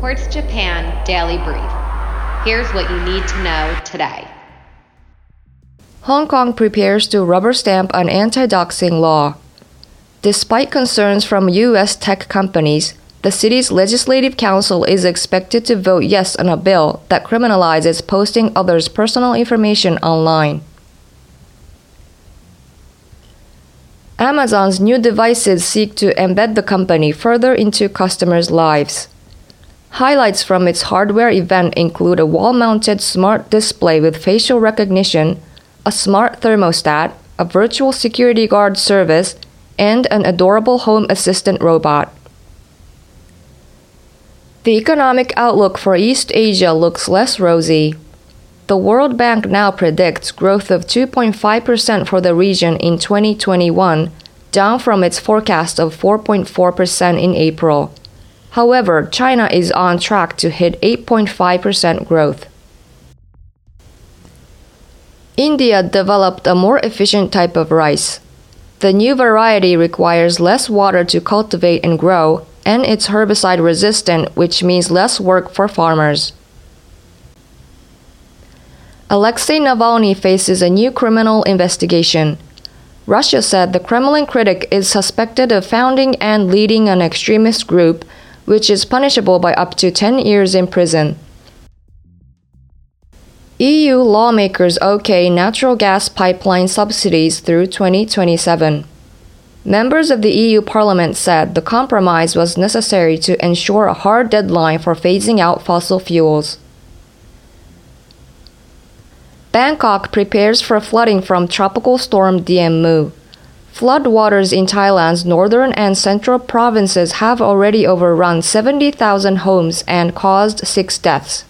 Quartz Japan Daily Brief. Here's what you need to know today. Hong Kong prepares to rubber stamp an anti doxing law. Despite concerns from U.S. tech companies, the city's legislative council is expected to vote yes on a bill that criminalizes posting others' personal information online. Amazon's new devices seek to embed the company further into customers' lives. Highlights from its hardware event include a wall mounted smart display with facial recognition, a smart thermostat, a virtual security guard service, and an adorable home assistant robot. The economic outlook for East Asia looks less rosy. The World Bank now predicts growth of 2.5% for the region in 2021, down from its forecast of 4.4% in April. However, China is on track to hit 8.5% growth. India developed a more efficient type of rice. The new variety requires less water to cultivate and grow, and it's herbicide resistant, which means less work for farmers. Alexei Navalny faces a new criminal investigation. Russia said the Kremlin critic is suspected of founding and leading an extremist group, which is punishable by up to 10 years in prison. EU lawmakers okay natural gas pipeline subsidies through 2027. Members of the EU Parliament said the compromise was necessary to ensure a hard deadline for phasing out fossil fuels. Bangkok prepares for flooding from tropical storm Dianmu. Floodwaters in Thailand's northern and central provinces have already overrun 70,000 homes and caused six deaths.